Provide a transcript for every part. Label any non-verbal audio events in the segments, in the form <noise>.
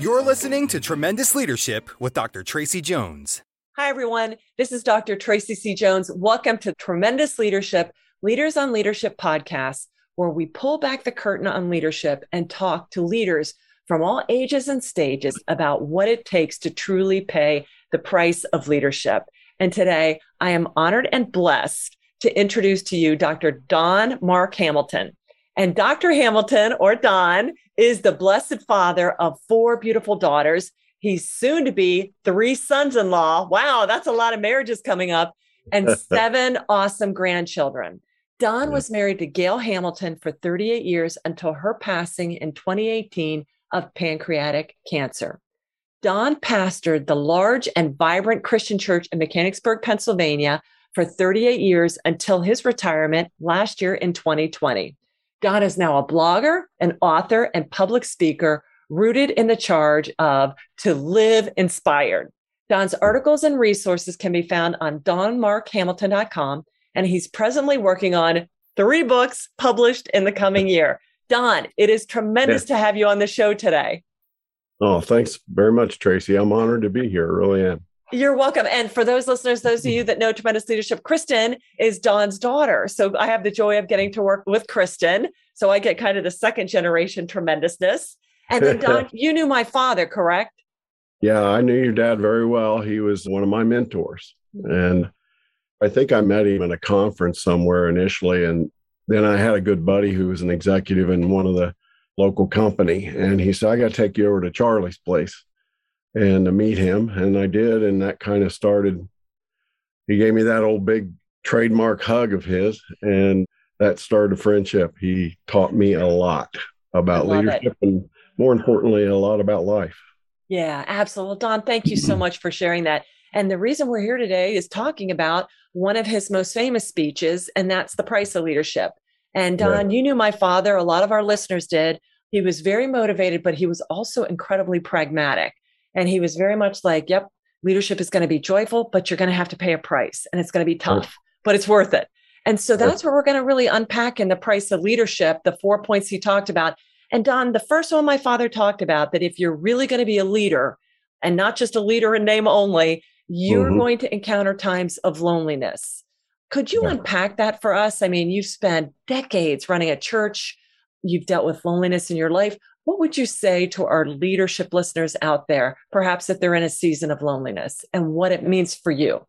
You're listening to Tremendous Leadership with Dr. Tracy Jones. Hi, everyone. This is Dr. Tracy C. Jones. Welcome to Tremendous Leadership, Leaders on Leadership podcast, where we pull back the curtain on leadership and talk to leaders from all ages and stages about what it takes to truly pay the price of leadership. And today, I am honored and blessed to introduce to you Dr. Don Mark Hamilton. And Dr. Hamilton, or Don, is the blessed father of four beautiful daughters. He's soon to be three sons in law. Wow, that's a lot of marriages coming up, and <laughs> seven awesome grandchildren. Don was married to Gail Hamilton for 38 years until her passing in 2018 of pancreatic cancer. Don pastored the large and vibrant Christian church in Mechanicsburg, Pennsylvania for 38 years until his retirement last year in 2020. Don is now a blogger, an author, and public speaker rooted in the charge of to live inspired. Don's articles and resources can be found on donmarkhamilton.com, and he's presently working on three books published in the coming <laughs> year. Don, it is tremendous yeah. to have you on the show today. Oh, thanks very much, Tracy. I'm honored to be here. Really am. You're welcome. And for those listeners, those of you that know Tremendous Leadership, Kristen is Don's daughter. So I have the joy of getting to work with Kristen. So I get kind of the second generation tremendousness. And then Don, <laughs> you knew my father, correct? Yeah, I knew your dad very well. He was one of my mentors. And I think I met him at a conference somewhere initially. And then I had a good buddy who was an executive in one of the local company. And he said, I got to take you over to Charlie's place and to meet him. And I did. And that kind of started, he gave me that old big trademark hug of his. And that started a friendship. He taught me a lot about leadership it. and more importantly, a lot about life. Yeah, absolutely. Don, thank you so much for sharing that. And the reason we're here today is talking about one of his most famous speeches, and that's the price of leadership. And Don, right. you knew my father, a lot of our listeners did. He was very motivated, but he was also incredibly pragmatic. And he was very much like, yep, leadership is going to be joyful, but you're going to have to pay a price and it's going to be tough, but it's worth it. And so that's where we're going to really unpack in the price of leadership, the four points he talked about. And Don, the first one my father talked about that if you're really going to be a leader and not just a leader in name only, you're mm-hmm. going to encounter times of loneliness. Could you yeah. unpack that for us? I mean, you've spent decades running a church, you've dealt with loneliness in your life. What would you say to our leadership listeners out there, perhaps if they're in a season of loneliness and what it means for you?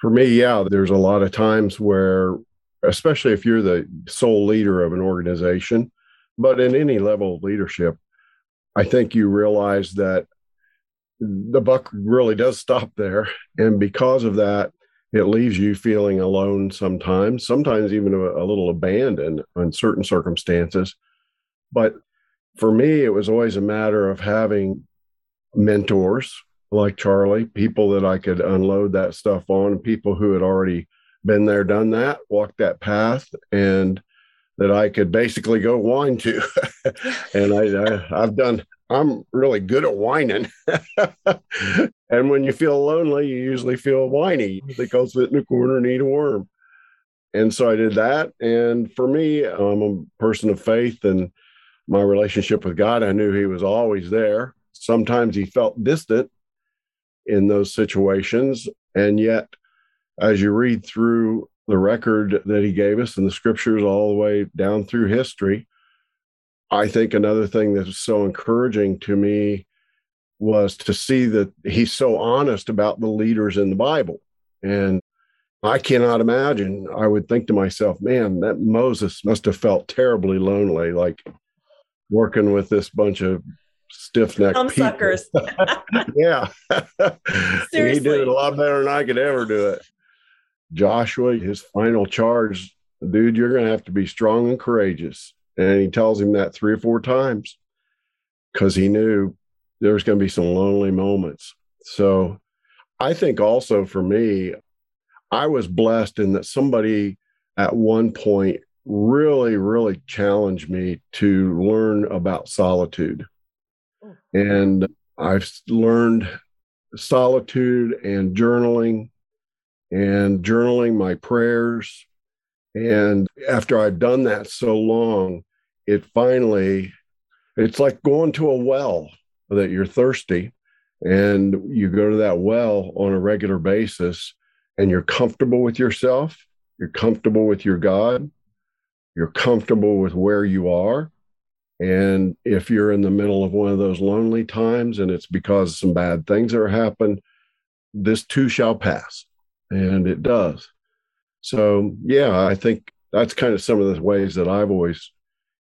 For me, yeah, there's a lot of times where, especially if you're the sole leader of an organization, but in any level of leadership, I think you realize that the buck really does stop there. And because of that, it leaves you feeling alone sometimes, sometimes even a, a little abandoned in certain circumstances. But for me, it was always a matter of having mentors like Charlie, people that I could unload that stuff on, people who had already been there, done that, walked that path, and that I could basically go whine to. <laughs> and I, I, I've done, I'm really good at whining. <laughs> and when you feel lonely, you usually feel whiny because sit in a corner and eat a worm. And so I did that. And for me, I'm a person of faith and my relationship with God, I knew He was always there. Sometimes He felt distant in those situations. And yet, as you read through the record that He gave us and the scriptures all the way down through history, I think another thing that was so encouraging to me was to see that He's so honest about the leaders in the Bible. And I cannot imagine. I would think to myself, man, that Moses must have felt terribly lonely. Like working with this bunch of stiff necked suckers. <laughs> yeah. he did it a lot better than I could ever do it. Joshua, his final charge, dude, you're going to have to be strong and courageous. And he tells him that three or four times because he knew there was going to be some lonely moments. So I think also for me, I was blessed in that somebody at one point really, really challenged me to learn about solitude. Hmm. And I've learned solitude and journaling and journaling my prayers. And after I've done that so long, it finally, it's like going to a well that you're thirsty and you go to that well on a regular basis and you're comfortable with yourself, you're comfortable with your God, you're comfortable with where you are. And if you're in the middle of one of those lonely times and it's because some bad things are happened, this too shall pass. And it does. So, yeah, I think that's kind of some of the ways that I've always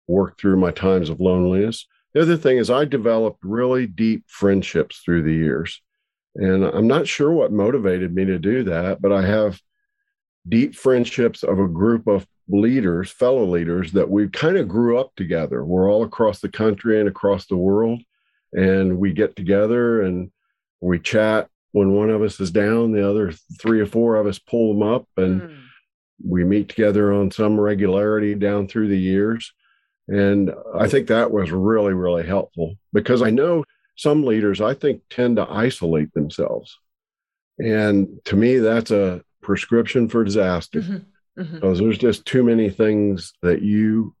worked through my times of loneliness. The other thing is, I developed really deep friendships through the years. And I'm not sure what motivated me to do that, but I have deep friendships of a group of leaders, fellow leaders that we kind of grew up together. We're all across the country and across the world. And we get together and we chat. When one of us is down, the other three or four of us pull them up and mm. we meet together on some regularity down through the years. And I think that was really, really helpful because I know some leaders, I think, tend to isolate themselves. And to me, that's a prescription for disaster mm-hmm. Mm-hmm. because there's just too many things that you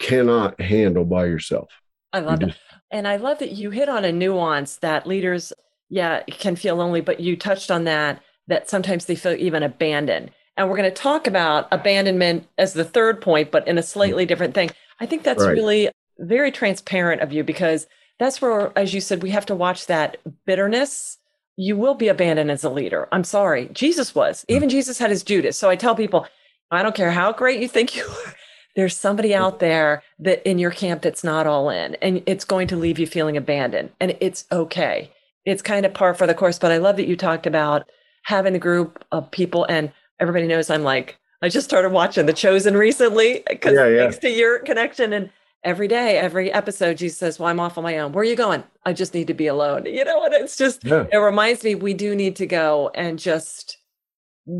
cannot handle by yourself. I love it. And I love that you hit on a nuance that leaders, yeah, can feel lonely, but you touched on that, that sometimes they feel even abandoned. And we're going to talk about abandonment as the third point, but in a slightly different thing. I think that's right. really very transparent of you because that's where, as you said, we have to watch that bitterness. You will be abandoned as a leader. I'm sorry. Jesus was. Mm-hmm. Even Jesus had his Judas. So I tell people, I don't care how great you think <laughs> you are. There's somebody out there that in your camp that's not all in, and it's going to leave you feeling abandoned. And it's okay. It's kind of par for the course. But I love that you talked about having a group of people, and everybody knows I'm like I just started watching The Chosen recently because yeah, yeah. thanks to your connection. And every day, every episode, Jesus says, Well, I'm off on my own. Where are you going? I just need to be alone. <laughs> You know, and it's just, yeah. it reminds me we do need to go and just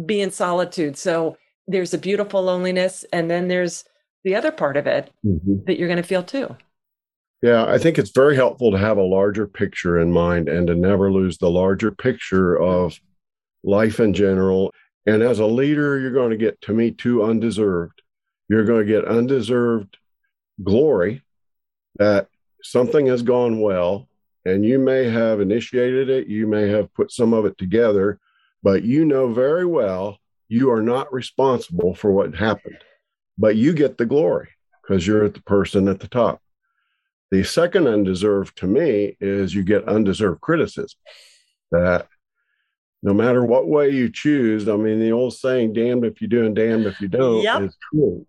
be in solitude. So there's a beautiful loneliness. And then there's the other part of it mm-hmm. that you're going to feel too. Yeah, I think it's very helpful to have a larger picture in mind and to never lose the larger picture of life in general and as a leader, you're going to get, to me, too undeserved. You're going to get undeserved glory that something has gone well, and you may have initiated it, you may have put some of it together, but you know very well you are not responsible for what happened. But you get the glory because you're the person at the top. The second undeserved to me is you get undeserved criticism that no matter what way you choose, I mean, the old saying, damned if you do and damned if you don't, yep. is true.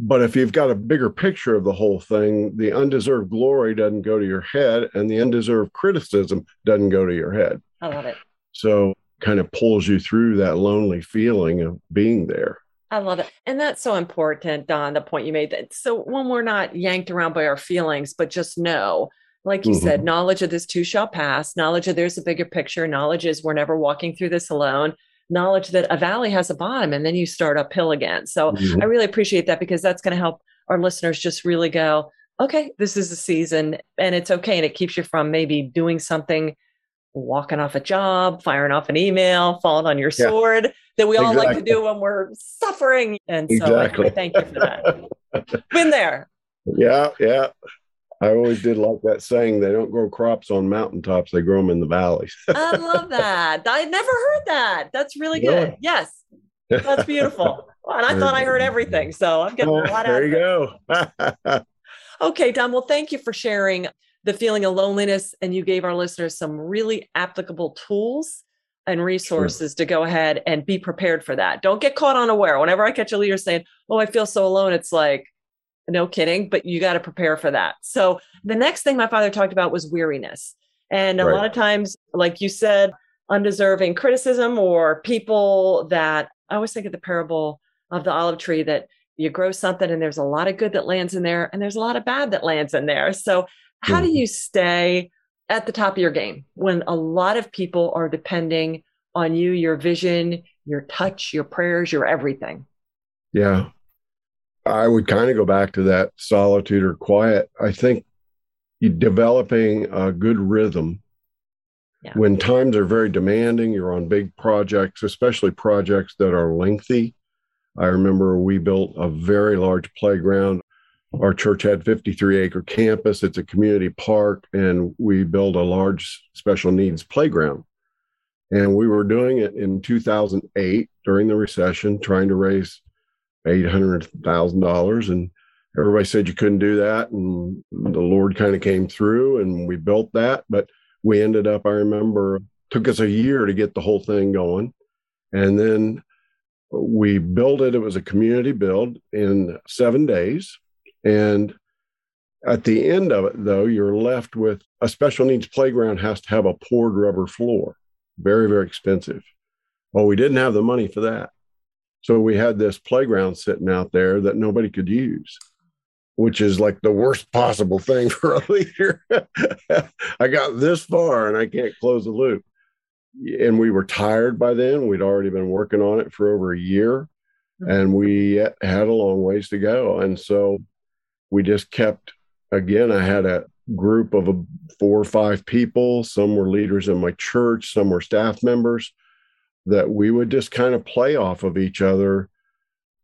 But if you've got a bigger picture of the whole thing, the undeserved glory doesn't go to your head and the undeserved criticism doesn't go to your head. I love it. So kind of pulls you through that lonely feeling of being there. I love it. And that's so important, Don, the point you made that so when we're not yanked around by our feelings, but just know like you mm-hmm. said, knowledge of this too shall pass, knowledge of there's a bigger picture, knowledge is we're never walking through this alone, knowledge that a valley has a bottom and then you start uphill again. So mm-hmm. I really appreciate that because that's going to help our listeners just really go, okay, this is a season and it's okay. And it keeps you from maybe doing something, walking off a job, firing off an email, falling on your yeah. sword that we all exactly. like to do when we're suffering. And so exactly. I, I thank you for that. <laughs> Been there. Yeah, yeah. I always did like that saying, they don't grow crops on mountaintops, they grow them in the valleys. I love that. I never heard that. That's really good. Yes. That's beautiful. and I thought I heard everything. So I'm getting a lot out There you go. <laughs> okay, Don. Well, thank you for sharing the feeling of loneliness. And you gave our listeners some really applicable tools and resources sure. to go ahead and be prepared for that. Don't get caught unaware. Whenever I catch a leader saying, Oh, I feel so alone, it's like, no kidding, but you got to prepare for that. So the next thing my father talked about was weariness. And a right. lot of times, like you said, undeserving criticism or people that I always think of the parable of the olive tree that you grow something and there's a lot of good that lands in there and there's a lot of bad that lands in there. So, how mm-hmm. do you stay at the top of your game when a lot of people are depending on you, your vision, your touch, your prayers, your everything? Yeah. I would kind of go back to that solitude or quiet. I think developing a good rhythm yeah. when times are very demanding, you're on big projects, especially projects that are lengthy. I remember we built a very large playground our church had 53 acre campus. It's a community park, and we built a large special needs playground. And we were doing it in 2008 during the recession, trying to raise $800,000. And everybody said you couldn't do that. And the Lord kind of came through and we built that. But we ended up, I remember, took us a year to get the whole thing going. And then we built it. It was a community build in seven days. And at the end of it, though, you're left with a special needs playground has to have a poured rubber floor. Very, very expensive. Well, we didn't have the money for that. So we had this playground sitting out there that nobody could use, which is like the worst possible thing <laughs> for a leader. <laughs> I got this far and I can't close the loop. And we were tired by then. We'd already been working on it for over a year mm-hmm. and we had a long ways to go. And so we just kept, again, I had a group of four or five people. Some were leaders in my church, some were staff members that we would just kind of play off of each other.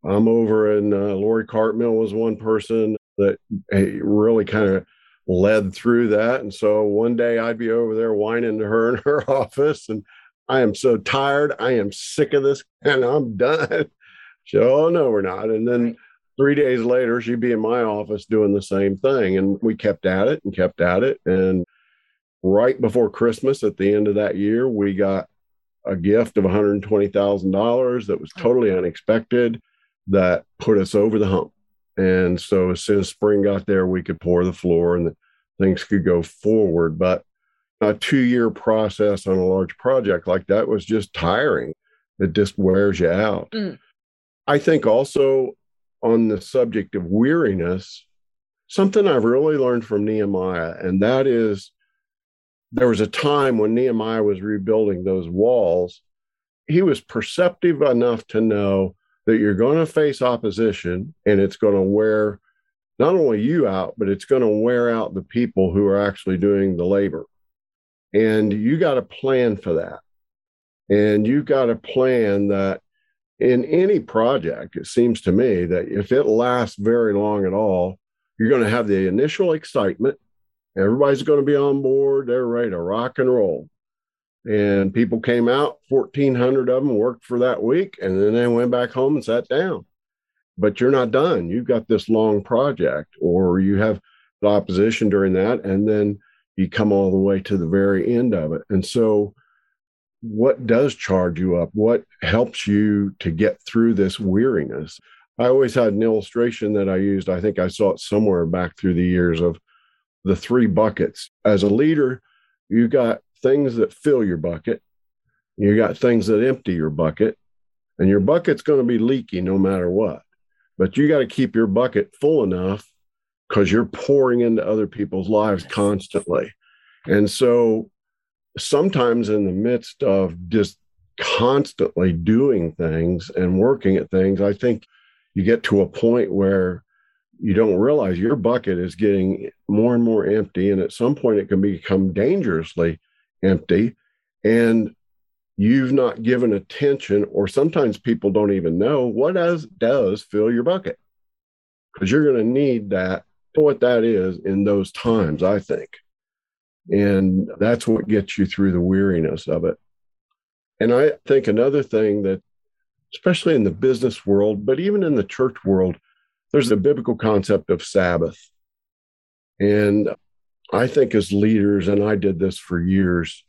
I'm over and uh, Lori Cartmill was one person that really kind of led through that. And so one day I'd be over there whining to her in her <laughs> office, and I am so tired. I am sick of this, and I'm done. <laughs> She, oh no, we're not. And then right. Three days later, she'd be in my office doing the same thing, and we kept at it and kept at it. And right before Christmas, at the end of that year, we got a gift of $120,000 that was totally unexpected that put us over the hump. And so as soon as spring got there, we could pour the floor and things could go forward. But a two year process on a large project like that was just tiring. It just wears you out. Mm. I think also on the subject of weariness, something I've really learned from Nehemiah, and that is there was a time when Nehemiah was rebuilding those walls, he was perceptive enough to know that you're going to face opposition and it's going to wear not only you out, but it's going to wear out the people who are actually doing the labor. And you got to plan for that. And you got to plan that in any project, it seems to me that if it lasts very long at all, you're going to have the initial excitement Everybody's going to be on board. They're ready to rock and roll. And people came out, 1,400 of them worked for that week, and then they went back home and sat down. But you're not done. You've got this long project, or you have the opposition during that, and then you come all the way to the very end of it. And so, what does charge you up? What helps you to get through this weariness? I always had an illustration that I used. I think I saw it somewhere back through the years of the three buckets. As a leader, you got things that fill your bucket, you got things that empty your bucket, and your bucket's going to be leaky no matter what. But you got to keep your bucket full enough because you're pouring into other people's lives constantly. And so sometimes in the midst of just constantly doing things and working at things, I think you get to a point where you don't realize your bucket is getting more and more empty. And at some point, it can become dangerously empty. And you've not given attention, or sometimes people don't even know what does, does fill your bucket. Because you're going to need that, what that is in those times, I think. And that's what gets you through the weariness of it. And I think another thing that, especially in the business world, but even in the church world, there's a biblical concept of Sabbath. And I think as leaders, and I did this for years,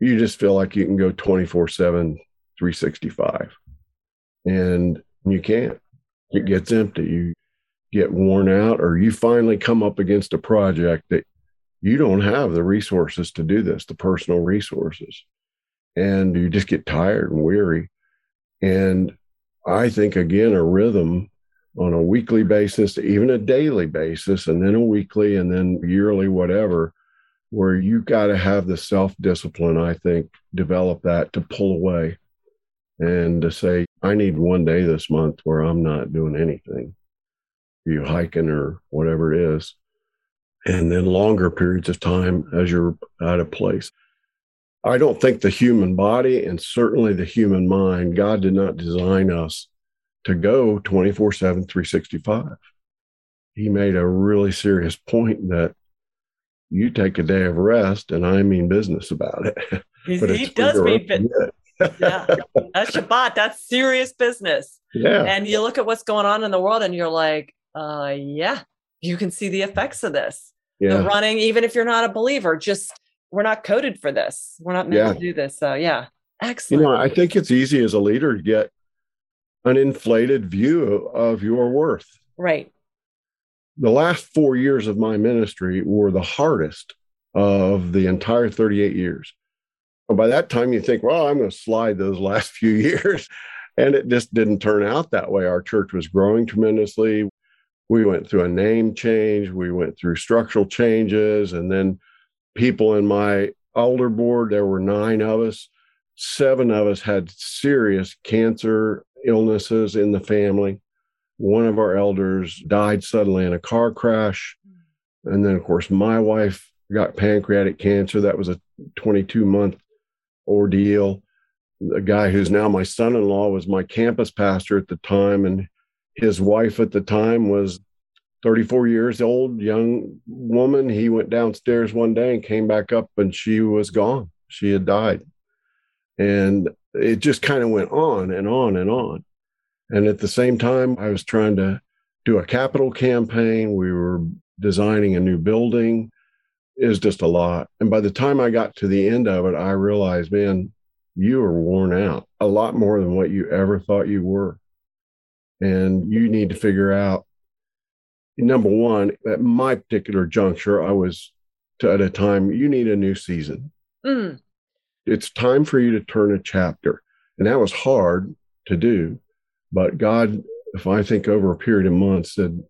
you just feel like you can go 24 7, 365. And you can't. It gets empty. You get worn out, or you finally come up against a project that you don't have the resources to do this, the personal resources. And you just get tired and weary. And I think, again, a rhythm on a weekly basis, even a daily basis, and then a weekly and then yearly, whatever, where you got to have the self discipline, I think, develop that to pull away and to say, I need one day this month where I'm not doing anything, you hiking or whatever it is. And then longer periods of time as you're out of place. I don't think the human body and certainly the human mind, God did not design us to go 24 7, 365. he made a really serious point that you take a day of rest, and I mean business about it. <laughs> but he does mean business. yeah, that's <laughs> Shabbat. That's serious business. Yeah. And you look at what's going on in the world, and you're like, uh, yeah, you can see the effects of this. Yeah. The running, even if you're not a believer, just we're not coded for this. We're not meant yeah. to do this. So yeah, excellent. You know, I think it's easy as a leader to get an inflated view of your worth. Right. The last four years of my ministry were the hardest of the entire 38 years. But by that time, you think, well, I'm going to slide those last <laughs> few years. And it just didn't turn out that way. Our church was growing tremendously. We went through a name change, we went through structural changes, and then people in my elder board, there were nine of us. Seven of us had serious cancer illnesses in the family. One of our elders died suddenly in a car crash. And then, of course, my wife got pancreatic cancer. That was a 22 month ordeal. The guy who's now my son in law was my campus pastor at the time, and his wife at the time was 34 years old, young woman. He went downstairs one day and came back up, and she was gone. She had died. And it just kind of went on and on and on. And at the same time, I was trying to do a capital campaign. We were designing a new building. It was just a lot. And by the time I got to the end of it, I realized, man, you are worn out a lot more than what you ever thought you were. And you need to figure out number one, at my particular juncture, I was to, at a time, you need a new season. Mm it's time for you to turn a chapter. And that was hard to do. But God, if I think over a period of months, said,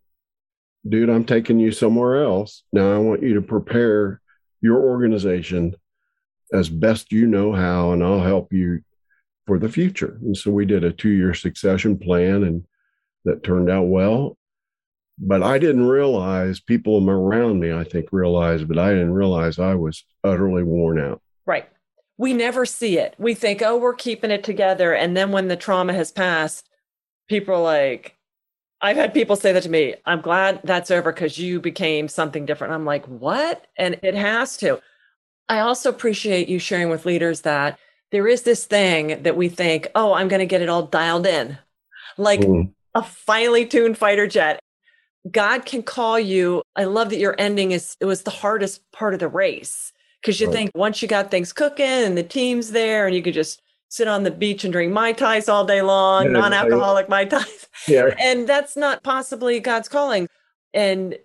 dude, I'm taking you somewhere else. Now I want you to prepare your organization as best you know how, and I'll help you for the future. And so we did a two year succession plan, and that turned out well. But I didn't realize people around me, I think, realized, but I didn't realize I was utterly worn out. Right we never see it. We think, oh, we're keeping it together. And then when the trauma has passed, people are like, I've had people say that to me. I'm glad that's over because you became something different. I'm like, what? And it has to. I also appreciate you sharing with leaders that there is this thing that we think, oh, I'm going to get it all dialed in, like mm. A finely tuned fighter jet. God can call you. I love that your ending is, it was the hardest part of the race because you right. think once you got things cooking and the team's there and you could just sit on the beach and drink mai tais all day long, yeah, non-alcoholic mai tais. Yeah. And that's not possibly God's calling. And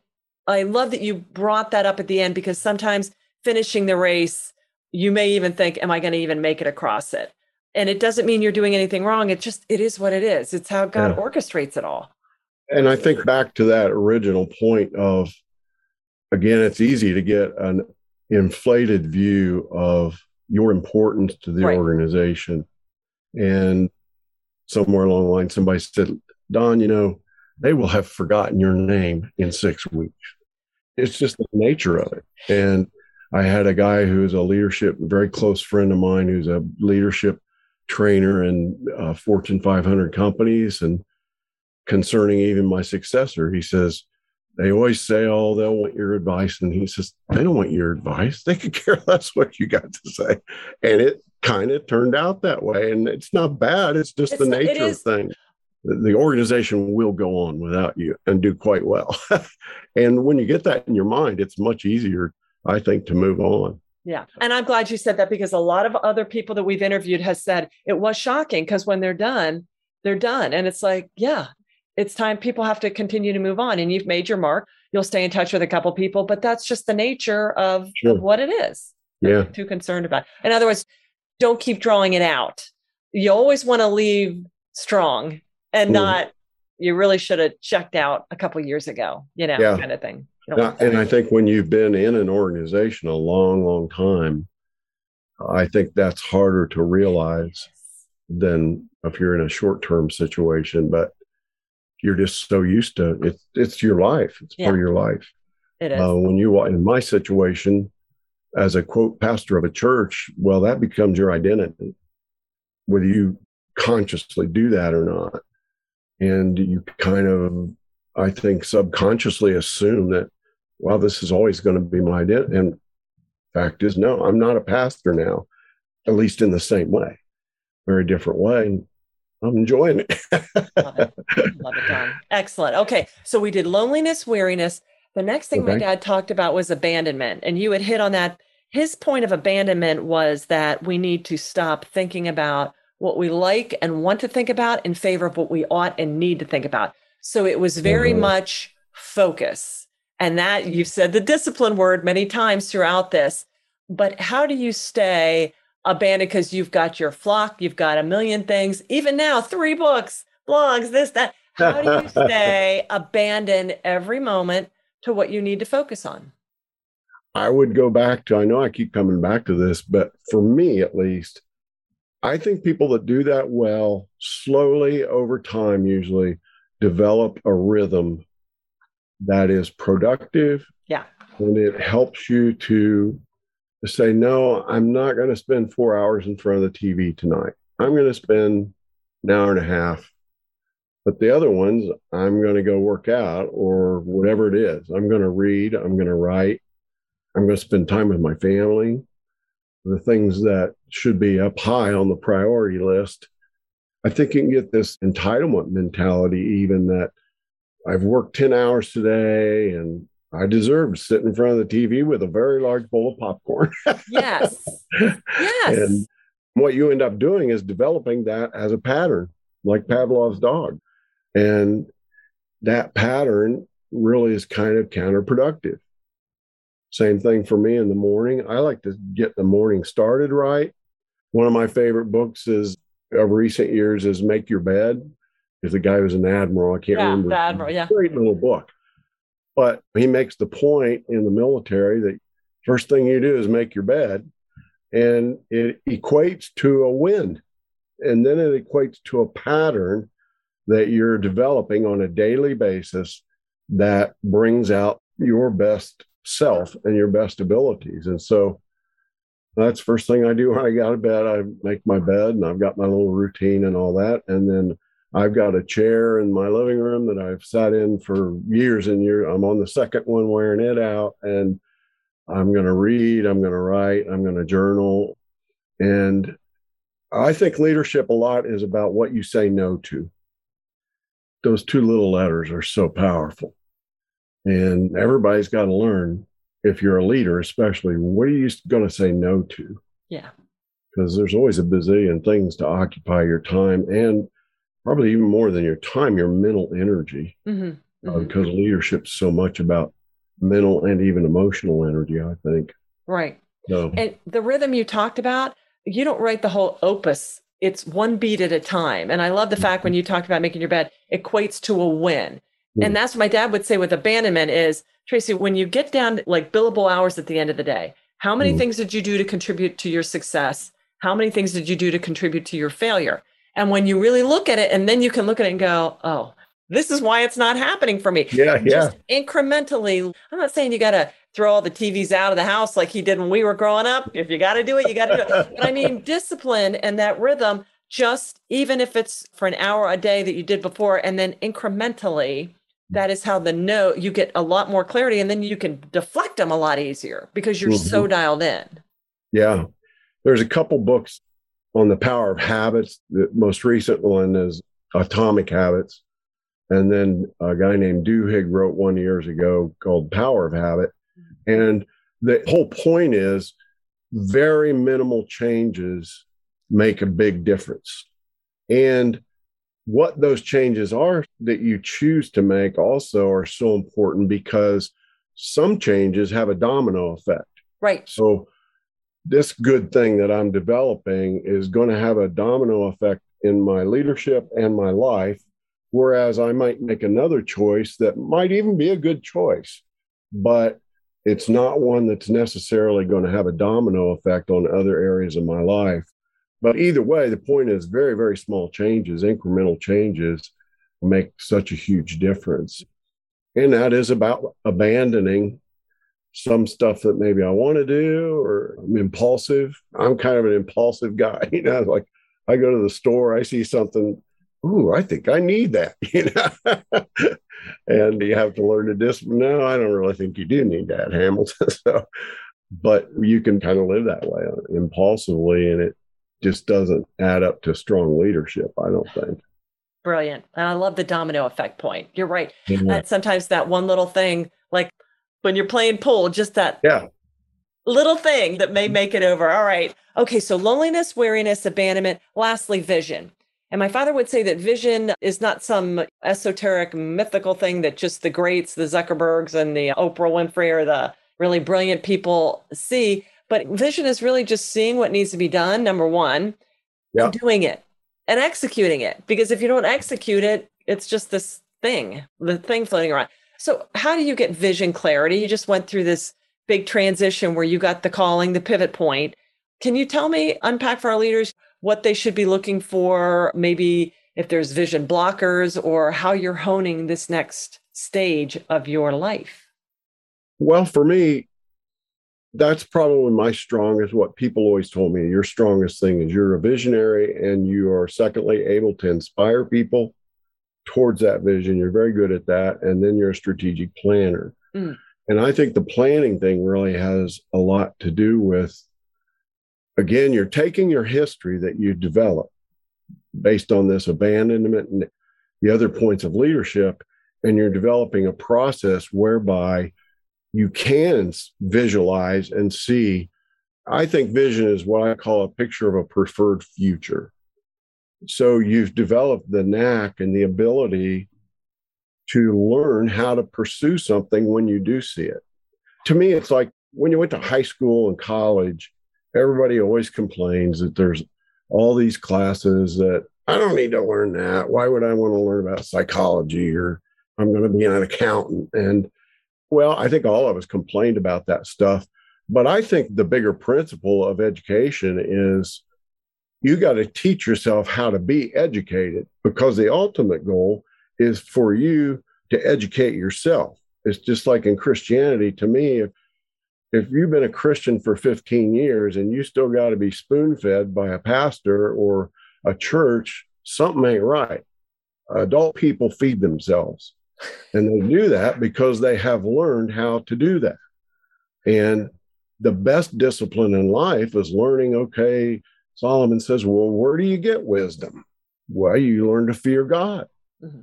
I love that you brought that up at the end because sometimes finishing the race, you may even think, am I going to even make it across it? And it doesn't mean you're doing anything wrong. It just, it is what it is. It's how God yeah. orchestrates it all. And I think back to that original point of, again, it's easy to get an inflated view of your importance to the right. organization. And somewhere along the line, somebody said, Don, you know, they will have forgotten your name in six weeks. It's just the nature of it. And I had a guy who's a leadership, very close friend of mine, who's a leadership trainer in uh, Fortune 500 companies. And concerning even my successor, he says, they always say, oh, they'll want your advice. And he says, they don't want your advice. They could <laughs> care less what you got to say. And it kind of turned out that way. And it's not bad. It's just it's, the nature of things. The, the organization will go on without you and do quite well. <laughs> and when you get that in your mind, it's much easier, I think, to move on. Yeah. And I'm glad you said that because a lot of other people that we've interviewed has said it was shocking because when they're done, they're done. And it's like, yeah, it's time people have to continue to move on and you've made your mark you'll stay in touch with a couple people but that's just the nature of, sure. of what it is yeah too concerned about in other words don't keep drawing it out you always want to leave strong and mm. not you really should have checked out a couple years ago you know yeah. kind of thing and i think when you've been in an organization a long long time i think that's harder to realize than if you're in a short term situation but you're just so used to it. It's your life. It's yeah. part of your life. It is. Uh, when you in my situation, as a quote pastor of a church, well, that becomes your identity, whether you consciously do that or not. And you kind of I think, subconsciously assume that, well, this is always going to be my identity. And fact is, no, I'm not a pastor now, at least in the same way, very different way. I'm enjoying it. Love it. Love it, Don. Excellent. Okay. So we did loneliness, weariness. The next thing okay. my dad talked about was abandonment. And you had hit on that. His point of abandonment was that we need to stop thinking about what we like and want to think about in favor of what we ought and need to think about. So it was very mm-hmm. much focus. And that you've said the discipline word many times throughout this. But how do you stay abandoned because you've got your flock, you've got a million things, even now, three books, blogs, this, that. <laughs> How do you stay abandoned every moment to what you need to focus on? I would go back to, I know I keep coming back to this, but for me at least, I think people that do that well, slowly over time, usually develop a rhythm that is productive. Yeah. And it helps you to say, no, I'm not going to spend four hours in front of the TV tonight. I'm going to spend an hour and a half. But the other ones, I'm going to go work out or whatever it is. I'm going to read. I'm going to write. I'm going to spend time with my family. The things that should be up high on the priority list. I think you can get this entitlement mentality, even that I've worked 10 hours today and I deserve to sit in front of the TV with a very large bowl of popcorn. <laughs> yes. Yes. And what you end up doing is developing that as a pattern, like Pavlov's dog. And that pattern really is kind of counterproductive. Same thing for me in the morning. I like to get the morning started right. One of my favorite books is of recent years is Make Your Bed. Because the guy was an admiral. I can't yeah, remember. The admiral, yeah. Great little book. But he makes the point in the military that first thing you do is make your bed, and it equates to a win. And then it equates to a pattern that you're developing on a daily basis that brings out your best self and your best abilities. And so that's first thing I do when I get out of bed. I make my bed and I've got my little routine and all that. And then I've got a chair in my living room that I've sat in for years and years. I'm on the second one wearing it out, and I'm going to read, I'm going to write, I'm going to journal. And I think leadership a lot is about what you say no to. Those two little letters are so powerful. And everybody's got to learn, if you're a leader, especially, what are you going to say no to? Yeah. Because there's always a bazillion things to occupy your time and probably even more than your time, your mental energy, mm-hmm. Uh, mm-hmm. because leadership's so much about mental and even emotional energy, I think. Right. So, and the rhythm you talked about, you don't write the whole opus. It's one beat at a time. And I love the fact when you talked about making your bed equates to a win. Mm-hmm. And that's what my dad would say with abandonment is, Tracy, when you get down like billable hours at the end of the day, how many mm-hmm. things did you do to contribute to your success? How many things did you do to contribute to your failure? And when you really look at it, and then you can look at it and go, oh, this is why it's not happening for me. Yeah, Just yeah. incrementally. I'm not saying you got to throw all the TVs out of the house like he did when we were growing up. If you got to do it, you got to do it. But I mean, <laughs> discipline and that rhythm, just even if it's for an hour a day that you did before, and then incrementally, that is how the no, you get a lot more clarity and then you can deflect them a lot easier because you're mm-hmm. so dialed in. Yeah. There's a couple books on the power of habits. The most recent one is Atomic Habits. And then a guy named Duhigg wrote one years ago called Power of Habit. And the whole point is very minimal changes make a big difference. And what those changes are that you choose to make also are so important because some changes have a domino effect. Right. So this good thing that I'm developing is going to have a domino effect in my leadership and my life. Whereas I might make another choice that might even be a good choice, but it's not one that's necessarily going to have a domino effect on other areas of my life. But either way, the point is very, very small changes, incremental changes make such a huge difference. And that is about abandoning some stuff that maybe I want to do or I'm impulsive. I'm kind of an impulsive guy. <laughs> You know, like I go to the store, I see something ooh, I think I need that, <laughs> you know. and you have to learn to discipline. No, I don't really think you do need that, Hamilton. <laughs> so, but you can kind of live that way impulsively, and it just doesn't add up to strong leadership. I don't think. Brilliant, and I love the domino effect point. You're right. Yeah. sometimes that one little thing, when you're playing pool, just that yeah little thing that may make it over. All right. Okay. So loneliness, weariness, abandonment. Lastly, vision. And my father would say that vision is not some esoteric, mythical thing that just the greats, the Zuckerbergs and the Oprah Winfrey or the really brilliant people see. But vision is really just seeing what needs to be done, number one, and doing it and executing it. Because if you don't execute it, it's just this thing, the thing floating around. So, how do you get vision clarity? You just went through this big transition where you got the calling, the pivot point. Can you tell me, unpack for our leaders, what they should be looking for, maybe if there's vision blockers or how you're honing this next stage of your life? Well, for me, that's probably my strongest what people always told me your strongest thing is you're a visionary and you are secondly able to inspire people towards that vision you're very good at that and then you're a strategic planner mm. and i think the planning thing really has a lot to do with again, you're taking your history that you develop based on this abandonment and the other points of leadership, and you're developing a process whereby you can visualize and see. I think vision is what I call a picture of a preferred future. So you've developed the knack and the ability to learn how to pursue something when you do see it. To me, it's like when you went to high school and college, everybody always complains that there's all these classes that I don't need to learn that. Why would I want to learn about psychology or I'm going to be an accountant? And well, I think all of us complained about that stuff. But I think the bigger principle of education is you got to teach yourself how to be educated because the ultimate goal is for you to educate yourself. It's just like in Christianity, to me, if if you've been a Christian for 15 years and you still got to be spoon fed by a pastor or a church, something ain't right. Adult people feed themselves. And they do that because they have learned how to do that. And the best discipline in life is learning, okay, Solomon says, well, where do you get wisdom? Well, you learn to fear God. Mm-hmm.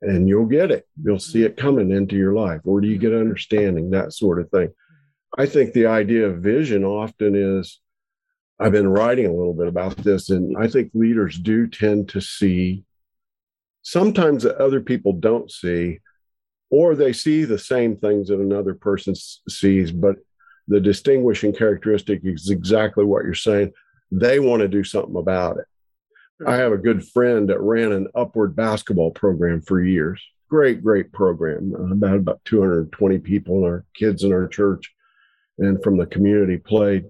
And you'll get it. You'll see mm-hmm. it coming into your life. Where do you get mm-hmm. understanding? That sort of thing. Mm-hmm. I think the idea of vision often is I've been writing a little bit about this, and I think leaders do tend to see sometimes that other people don't see, or they see the same things that another person sees, but the distinguishing characteristic is exactly what you're saying. They want to do something about it. I have a good friend that ran an upward basketball program for years. Great, great program. Uh, about about 220 people in our kids in our church and from the community played.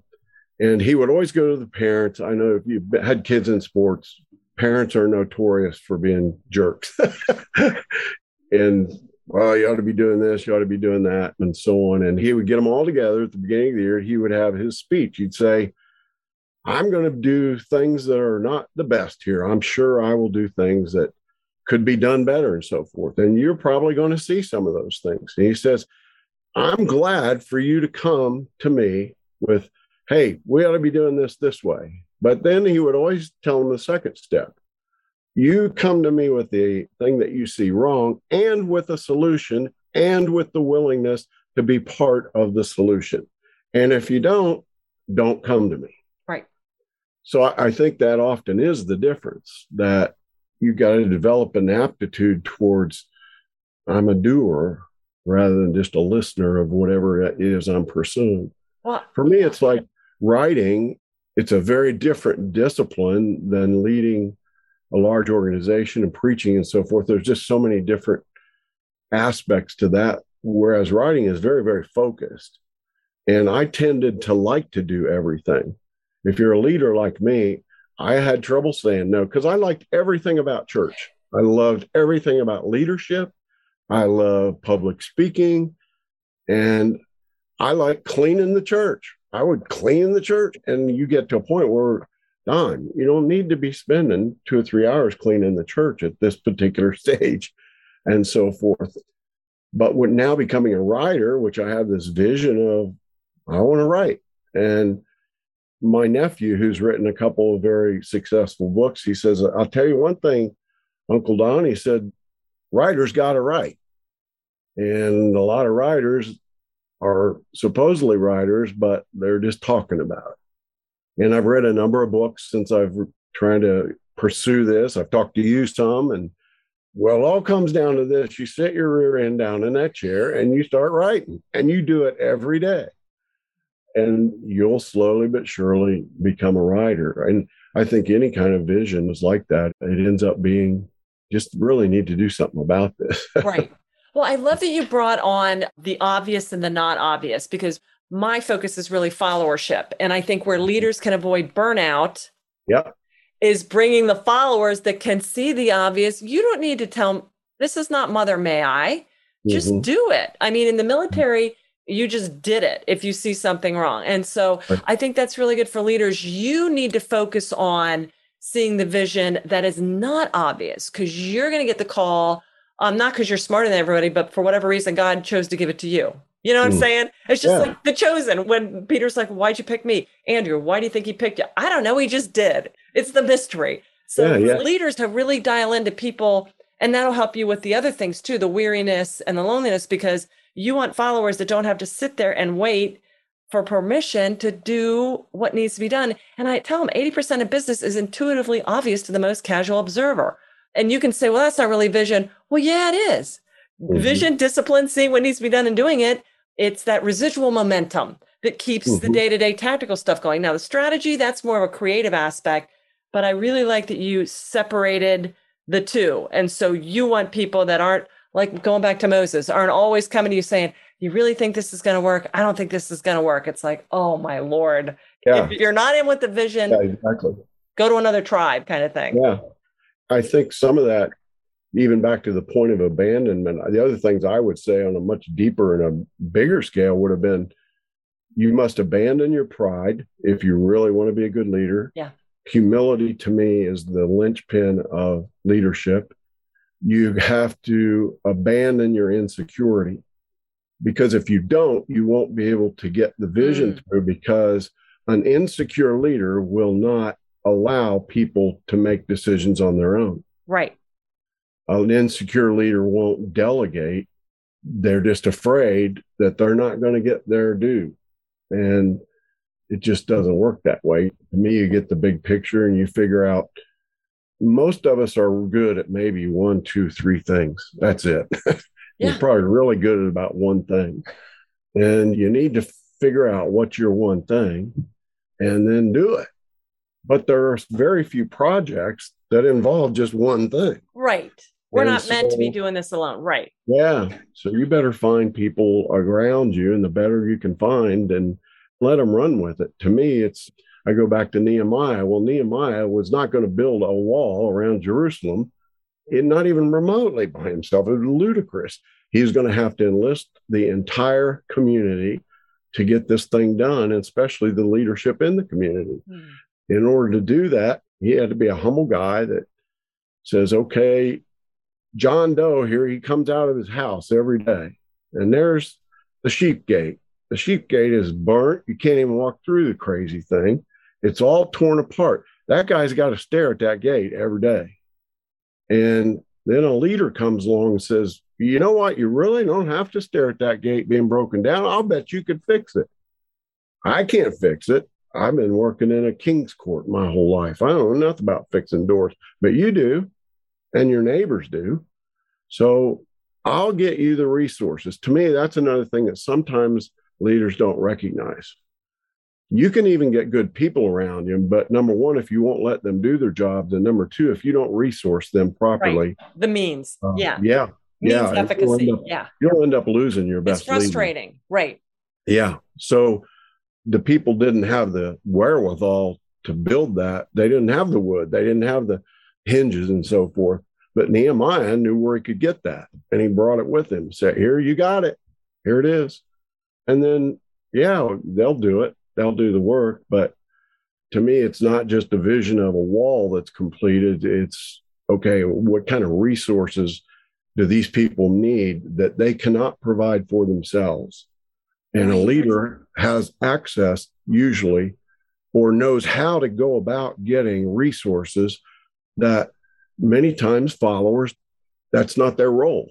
And he would always go to the parents. I know if you've had kids in sports, parents are notorious for being jerks. <laughs> and well, you ought to be doing this, you ought to be doing that, and so on. And he would get them all together at the beginning of the year. He would have his speech. He'd say, I'm going to do things that are not the best here. I'm sure I will do things that could be done better and so forth. And you're probably going to see some of those things. And he says, I'm glad for you to come to me with, hey, we ought to be doing this this way. But then he would always tell them the second step. You come to me with the thing that you see wrong and with a solution and with the willingness to be part of the solution. And if you don't, don't come to me. So I, I think that often is the difference that you've got to develop an aptitude towards I'm a doer rather than just a listener of whatever it is I'm pursuing. Well, For me, it's like writing, it's a very different discipline than leading a large organization and preaching and so forth. There's just so many different aspects to that. Whereas writing is very, very focused. And I tended to like to do everything. If you're a leader like me, I had trouble saying no because I liked everything about church. I loved everything about leadership. I love public speaking and I like cleaning the church. I would clean the church. And you get to a point where Don, You don't need to be spending two or three hours cleaning the church at this particular <laughs> stage and so forth. But with now becoming a writer, which I have this vision of, I want to write. And my nephew, who's written a couple of very successful books, he says, I'll tell you one thing, Uncle Don, he said, writers got to write. And a lot of writers are supposedly writers, but they're just talking about it. And I've read a number of books since I've trying to pursue this. I've talked to you some, and well, all comes down to this. You sit your rear end down in that chair and you start writing, and you do it every day. And you'll slowly but surely become a writer. And I think any kind of vision is like that. It ends up being just really need to do something about this. <laughs> right. Well, I love that you brought on the obvious and the not obvious because my focus is really followership. And I think where leaders can avoid burnout yep. is bringing the followers that can see the obvious. You don't need to tell this is not mother may I. Just mm-hmm. do it. I mean, in the military, you just did it if you see something wrong. And so right. I think that's really good for leaders. You need to focus on seeing the vision that is not obvious because you're going to get the call um, not because you're smarter than everybody, but for whatever reason, God chose to give it to you. You know what mm. I'm saying? It's just yeah. like the chosen. When Peter's like, Why'd you pick me? Andrew, why do you think he picked you? I don't know. He just did. It's the mystery. So yeah, yeah. leaders to really dial into people, and that'll help you with the other things too, the weariness and the loneliness, because you want followers that don't have to sit there and wait for permission to do what needs to be done. And I tell them 80% of business is intuitively obvious to the most casual observer. And you can say, well, that's not really vision. Well, yeah, it is. Mm-hmm. Vision, discipline, seeing what needs to be done and doing it. It's that residual momentum that keeps mm-hmm. the day to day tactical stuff going. Now, the strategy, that's more of a creative aspect. But I really like that you separated the two. And so you want people that aren't like going back to Moses, aren't always coming to you saying, You really think this is going to work? I don't think this is going to work. It's like, Oh my Lord. Yeah. If you're not in with the vision, yeah, exactly. go to another tribe kind of thing. Yeah. I think some of that, even back to the point of abandonment, the other things I would say on a much deeper and a bigger scale would have been you must abandon your pride if you really want to be a good leader. Yeah. Humility to me is the linchpin of leadership. You have to abandon your insecurity because if you don't, you won't be able to get the vision mm. through because an insecure leader will not allow people to make decisions on their own. Right. An insecure leader won't delegate. They're just afraid that they're not going to get their due. And it just doesn't work that way. To me, you get the big picture and you figure out most of us are good at maybe one, two, three things. That's it. <laughs> Yeah. You're probably really good at about one thing. And you need to figure out what's your one thing and then do it but there are very few projects that involve just one thing. Right. We're and not so, meant to be doing this alone. Right. Yeah. So you better find people around you, and the better you can find, and let them run with it. To me, it's, I go back to Nehemiah. Well, Nehemiah was not going to build a wall around Jerusalem, it, not even remotely by himself. It was ludicrous. He's going to have to enlist the entire community to get this thing done, especially the leadership in the community. Hmm in order to do that, he had to be a humble guy that says, okay, John Doe here, he comes out of his house every day, and there's the sheep gate. The sheep gate is burnt. You can't even walk through the crazy thing. It's all torn apart. That guy's got to stare at that gate every day. And then a leader comes along and says, You know what? You really don't have to stare at that gate being broken down. I'll bet you could fix it. I can't fix it. I've been working in a king's court my whole life. I don't know nothing about fixing doors, but you do, and your neighbors do. So I'll get you the resources. To me, that's another thing that sometimes leaders don't recognize. You can even get good people around you, but number one, if you won't let them do their job and number two, if you don't resource them properly, right. the means, uh, yeah, yeah, means yeah, efficacy, up, yeah, you'll end up losing your best. It's frustrating, leader. right? Yeah. So the people didn't have the wherewithal to build that. They didn't have the wood, they didn't have the hinges and so forth. But Nehemiah knew where he could get that, and he brought it with him. Said, "Here, you got it. Here it is." And then, yeah, they'll do it. They'll do the work. But to me, it's not just a vision of a wall that's completed. It's okay, what kind of resources do these people need that they cannot provide for themselves? And a leader has access usually or knows how to go about getting resources that many times followers, that's not their role.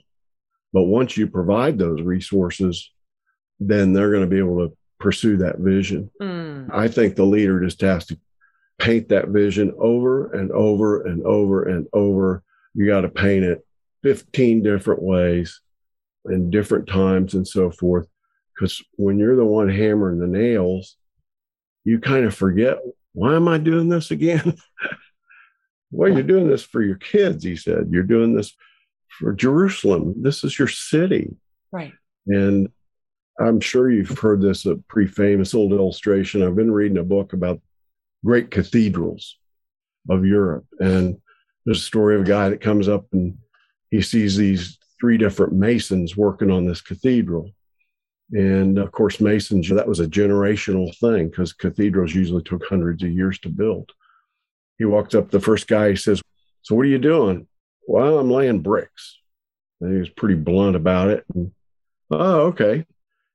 But once you provide those resources, then they're going to be able to pursue that vision. Mm. I think the leader just has to paint that vision over and over and over and over. You got to paint it 15 different ways in different times and so forth. Because when you're the one hammering the nails, you kind of forget, why am I doing this again? <laughs> well, you're doing this for your kids, he said. You're doing this for Jerusalem. This is your city. Right. And I'm sure you've heard this, a pretty famous old illustration. I've been reading a book about great cathedrals of Europe. And there's a story of a guy that comes up and he sees these three different masons working on this cathedral. And of course, masons, that was a generational thing because cathedrals usually took hundreds of years to build. He walks up, the first guy, he says, So what are you doing? Well, I'm laying bricks. And he was pretty blunt about it. And, oh, okay.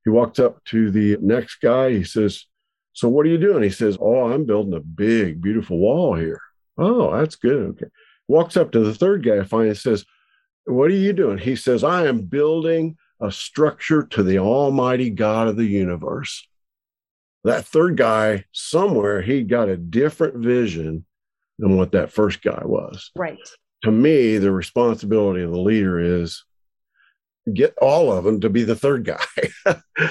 He walked up to the next guy. He says, So what are you doing? He says, Oh, I'm building a big, beautiful wall here. Oh, that's good. Okay. Walks up to the third guy finally says, What are you doing? He says, I am building a structure to the Almighty God of the universe. That third guy, somewhere, he got a different vision than what that first guy was. Right. To me, the responsibility of the leader is get all of them to be the third guy. <laughs>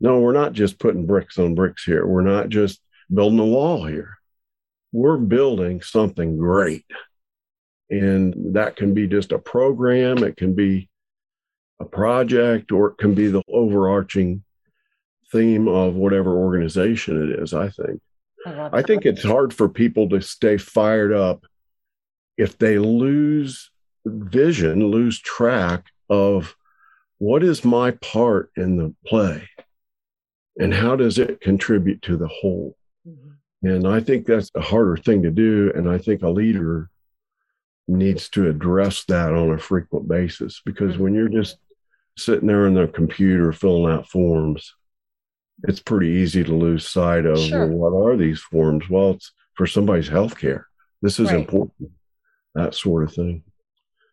no, we're not just putting bricks on bricks here. We're not just building a wall here. We're building something great. And that can be just a program, it can be a project, or it can be the overarching theme of whatever organization it is, I think. I, I think it's hard for people to stay fired up if they lose vision, lose track of what is my part in the play and how does it contribute to the whole mm-hmm. and i think that's a harder thing to do and i think a leader needs to address that on a frequent basis because mm-hmm. when you're just sitting there in the computer filling out forms it's pretty easy to lose sight of sure. well, what are these forms well it's for somebody's health care this is right. important that sort of thing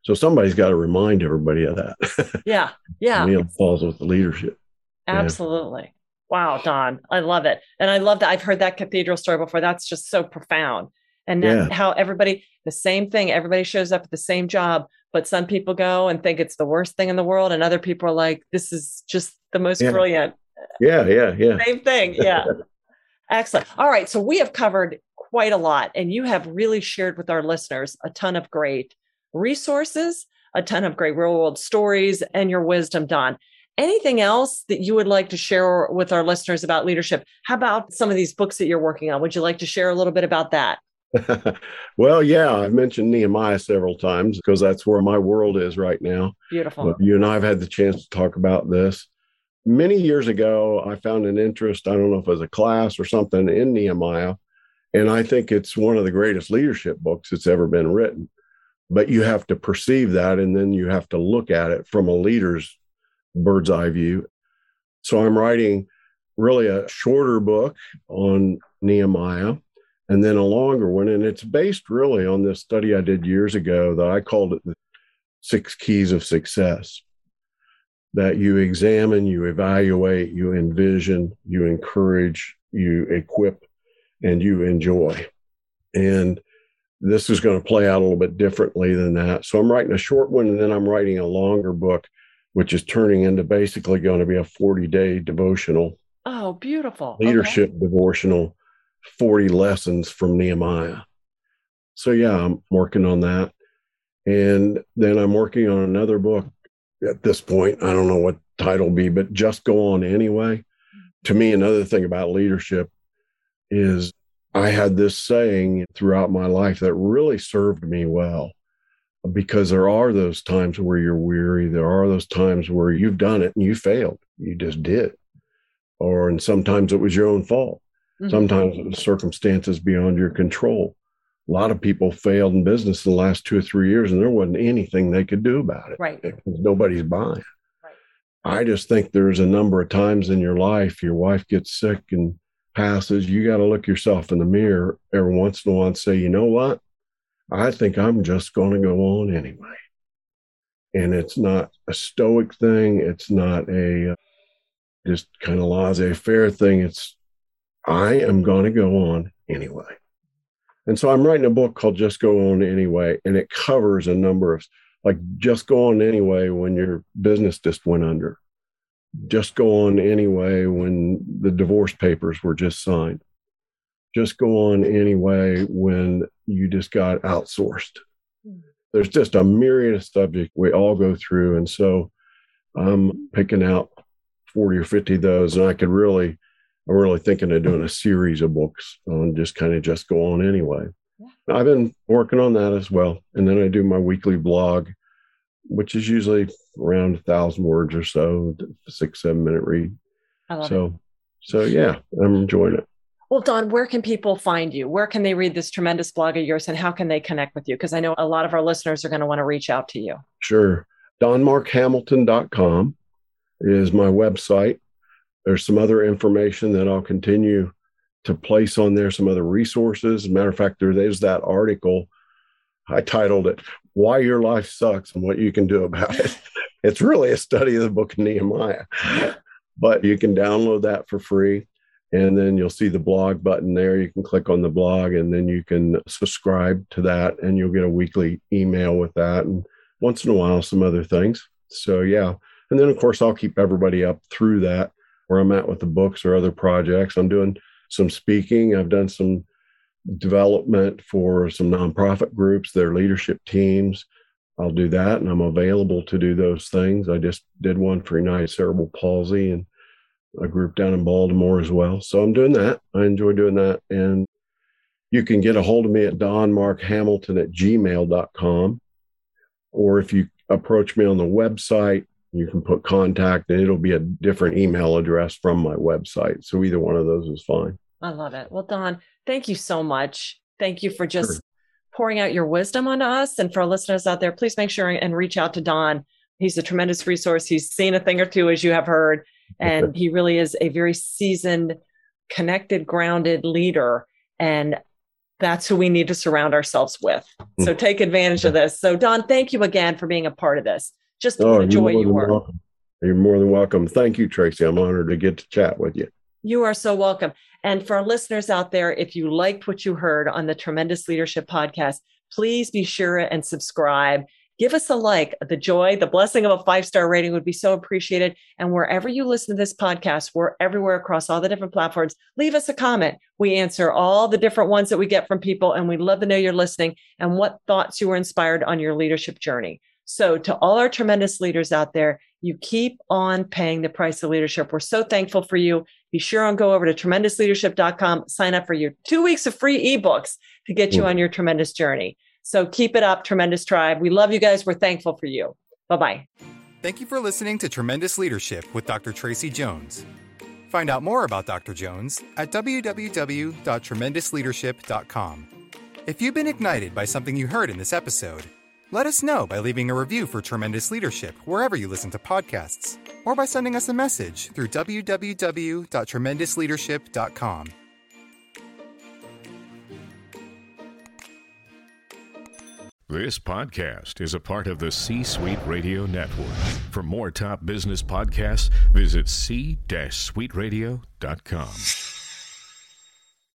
so somebody's got to remind everybody of that. <laughs> Yeah. Yeah. it falls with the leadership. Absolutely. Yeah. Wow, Don. I love it. And I love that. I've heard that cathedral story before. That's just so profound. And yeah. how everybody, the same thing, everybody shows up at the same job, but some people go and think it's the worst thing in the world. And other people are like, this is just the most yeah. brilliant. Yeah. Yeah. Yeah. Same thing. Yeah. Excellent. All right. So we have covered quite a lot, and you have really shared with our listeners a ton of great resources, a ton of great real world stories, and your wisdom, Don. Anything else that you would like to share with our listeners about leadership? How about some of these books that you're working on? Would you like to share a little bit about that? <laughs> well, yeah, I've mentioned Nehemiah several times because that's where my world is right now. Beautiful. But you and I have had the chance to talk about this. Many years ago, I found an interest, I don't know if it was a class or something in Nehemiah. And I think it's one of the greatest leadership books that's ever been written but you have to perceive that and then you have to look at it from a leader's bird's eye view. So I'm writing really a shorter book on Nehemiah and then a longer one. And it's based really on this study I did years ago that I called it the six keys of success that you examine, you evaluate, you envision, you encourage, you equip, and you enjoy. And this is going to play out a little bit differently than that. So I'm writing a short one and then I'm writing a longer book, which is turning into basically going to be a 40 day devotional. Oh, beautiful. Leadership okay. devotional, 40 lessons from Nehemiah. So, yeah, I'm working on that. And then I'm working on another book at this point. I don't know what title be, but just go on anyway. Mm-hmm. To me, another thing about leadership is I had this saying throughout my life that really served me well because there are those times where you're weary. There are those times where you've done it and you failed. You just did. Or, and sometimes it was your own fault. Mm-hmm. Sometimes circumstances beyond your control. A lot of people failed in business in the last two or three years, and there wasn't anything they could do about it. Right. Nobody's buying. Right. I just think there's a number of times in your life your wife gets sick and passes. You got to look yourself in the mirror every once in a while and say, you know what? I think I'm just going to go on anyway. And it's not a stoic thing. It's not a uh, just kind of laissez faire thing. It's, I am going to go on anyway. And so I'm writing a book called Just Go On Anyway, and it covers a number of like just go on anyway when your business just went under. Just go on anyway when the divorce papers were just signed. Just go on anyway when you just got outsourced. There's just a myriad of subjects we all go through. And so I'm picking out 40 or 50 of those, and I could really, I'm really thinking of doing a series of books on just kind of just go on anyway. Yeah. I've been working on that as well. And then I do my weekly blog, which is usually around a thousand words or so, six, seven minute read. I love so, it. So yeah, I'm enjoying it. Well, Don, where can people find you? Where can they read this tremendous blog of yours and how can they connect with you? Because I know a lot of our listeners are going to want to reach out to you. Sure. DonMarkHamilton.com is my website. There's some other information that I'll continue to place on there, some other resources. As a matter of fact, there's that article. I titled it, Why Your Life Sucks and What You Can Do About It. <laughs> it's really a study of the book of Nehemiah. But you can download that for free. And then you'll see the blog button there. You can click on the blog and then you can subscribe to that and you'll get a weekly email with that. And once in a while, some other things. So, yeah. And then, of course, I'll keep everybody up through that where I'm at with the books or other projects. I'm doing some speaking. I've done some development for some nonprofit groups, their leadership teams. I'll do that, and I'm available to do those things. I just did one for United Cerebral Palsy and a group down in Baltimore as well. So I'm doing that. I enjoy doing that. And you can get a hold of me at donmarkhamilton at gmail.com. Or if you approach me on the website, you can put contact and it'll be a different email address from my website. So either one of those is fine. I love it. Well, Don, thank you so much. Thank you for just sure. pouring out your wisdom on us. And for our listeners out there, please make sure and reach out to Don. He's a tremendous resource. He's seen a thing or two, as you have heard, and he really is a very seasoned, connected, grounded leader. And that's who we need to surround ourselves with. So mm. take advantage of this. So, Don, thank you again for being a part of this. Just oh, the joy you were. Welcome. You're more than welcome. Thank you, Tracy. I'm honored to get to chat with you. You are so welcome. And for our listeners out there, if you liked what you heard on the Tremendous Leadership Podcast, please be sure and subscribe. Give us a like. The joy, the blessing of a five star rating would be so appreciated. And wherever you listen to this podcast, we're everywhere across all the different platforms. Leave us a comment. We answer all the different ones that we get from people, and we'd love to know you're listening and what thoughts you were inspired on your leadership journey. So, to all our tremendous leaders out there, you keep on paying the price of leadership. We're so thankful for you. Be sure and go over to tremendousleadership.com, sign up for your two weeks of free ebooks to get you mm. on your tremendous journey. So, keep it up, Tremendous Tribe. We love you guys. We're thankful for you. Bye bye. Thank you for listening to Tremendous Leadership with Dr. Tracy Jones. Find out more about Dr. Jones at www.tremendousleadership.com. If you've been ignited by something you heard in this episode, let us know by leaving a review for Tremendous Leadership wherever you listen to podcasts, or by sending us a message through www.tremendousleadership.com. This podcast is a part of the C Suite Radio Network. For more top business podcasts, visit c-suiteradio.com.